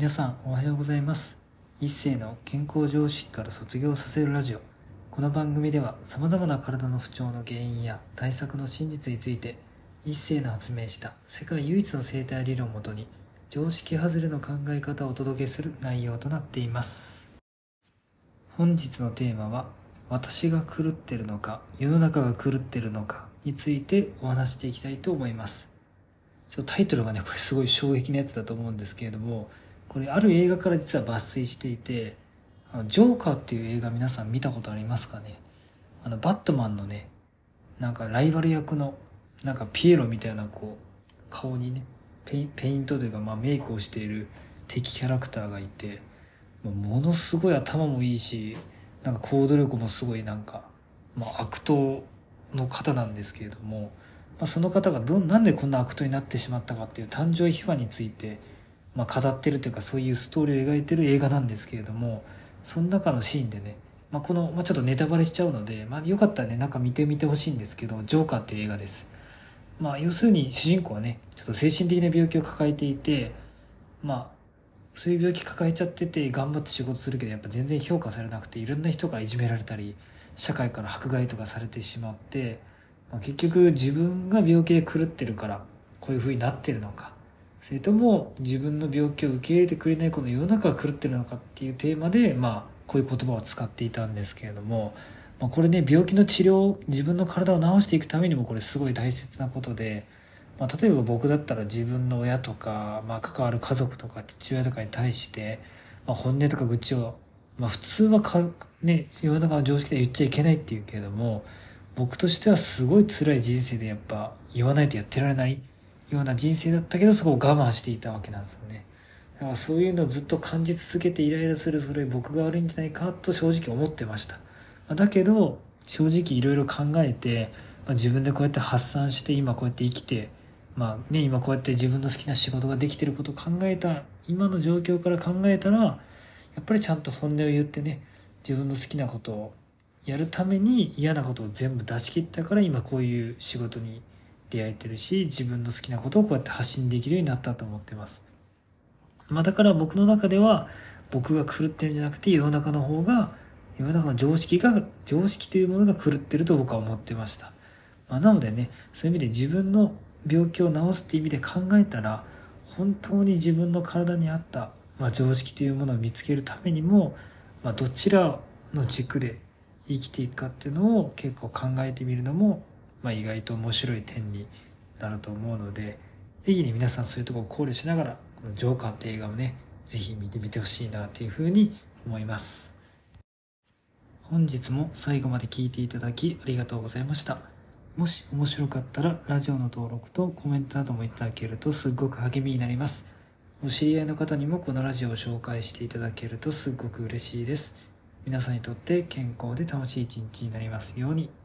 皆さんおはようございます。一世の健康常識から卒業させるラジオ。この番組では様々な体の不調の原因や対策の真実について一世の発明した世界唯一の生態理論をもとに常識外れの考え方をお届けする内容となっています。本日のテーマは私が狂ってるのか世の中が狂ってるのかについてお話していきたいと思います。ちょタイトルがねこれすごい衝撃なやつだと思うんですけれどもこれある映画から実は抜粋していてあのジョーカーっていう映画皆さん見たことありますかね？あのバットマンのねなんかライバル役のなんかピエロみたいなこう顔にねペイントというかまあメイクをしている敵キャラクターがいてまものすごい頭もいいしなんか行動力もすごいなんか、まあ、悪党の方なんですけれども、まあ、その方がどなんでこんな悪党になってしまったかっていう誕生秘話について、まあ、語ってるというかそういうストーリーを描いてる映画なんですけれどもその中のシーンでね、まあ、この、まあ、ちょっとネタバレしちゃうので、まあ、よかったらねなんか見てみてほしいんですけど「ジョーカー」っていう映画です。まあ、要するに主人公はねちょっと精神的な病気を抱えていてまあそういう病気抱えちゃってて頑張って仕事するけどやっぱ全然評価されなくていろんな人がいじめられたり社会から迫害とかされてしまって、まあ、結局自分が病気で狂ってるからこういう風になってるのかそれとも自分の病気を受け入れてくれないこの世の中が狂ってるのかっていうテーマで、まあ、こういう言葉を使っていたんですけれども、まあ、これね病気の治療自分の体を治していくためにもこれすごい大切なことで。まあ、例えば僕だったら自分の親とか、まあ、関わる家族とか父親とかに対して、まあ、本音とか愚痴を、まあ、普通はか、ね、世の中の常識で言っちゃいけないっていうけれども僕としてはすごい辛い人生でやっぱ言わないとやってられないような人生だったけどそこを我慢していたわけなんですよね。だからそういうのをずっと感じ続けてイライラするそれ僕が悪いんじゃないかと正直思ってました。だけど正直いろいろ考えて、まあ、自分でこうやって発散して今こうやって生きてまあね、今こうやって自分の好きな仕事ができてることを考えた今の状況から考えたらやっぱりちゃんと本音を言ってね自分の好きなことをやるために嫌なことを全部出し切ったから今こういう仕事に出会えてるし自分の好きなことをこうやって発信できるようになったと思ってます。まあ、だから僕の中では僕が狂ってるんじゃなくて世の中の方が世の中の常識が常識というものが狂ってると僕は思ってました。まあ、なのでねそういう意味で自分の病気を治すっていう意味で考えたら本当に自分の体に合った、まあ、常識というものを見つけるためにも、まあ、どちらの軸で生きていくかっていうのを結構考えてみるのも、まあ、意外と面白い点になると思うので是非ね皆さんそういうところを考慮しながらこの「ジョーカー」って映画をね是非見てみてほしいなっていうふうに思います。本日も最後まで聞いていただきありがとうございました。もし面白かったらラジオの登録とコメントなどもいただけるとすっごく励みになります。お知り合いの方にもこのラジオを紹介していただけるとすっごく嬉しいです。皆さんにとって健康で楽しい一日になりますように。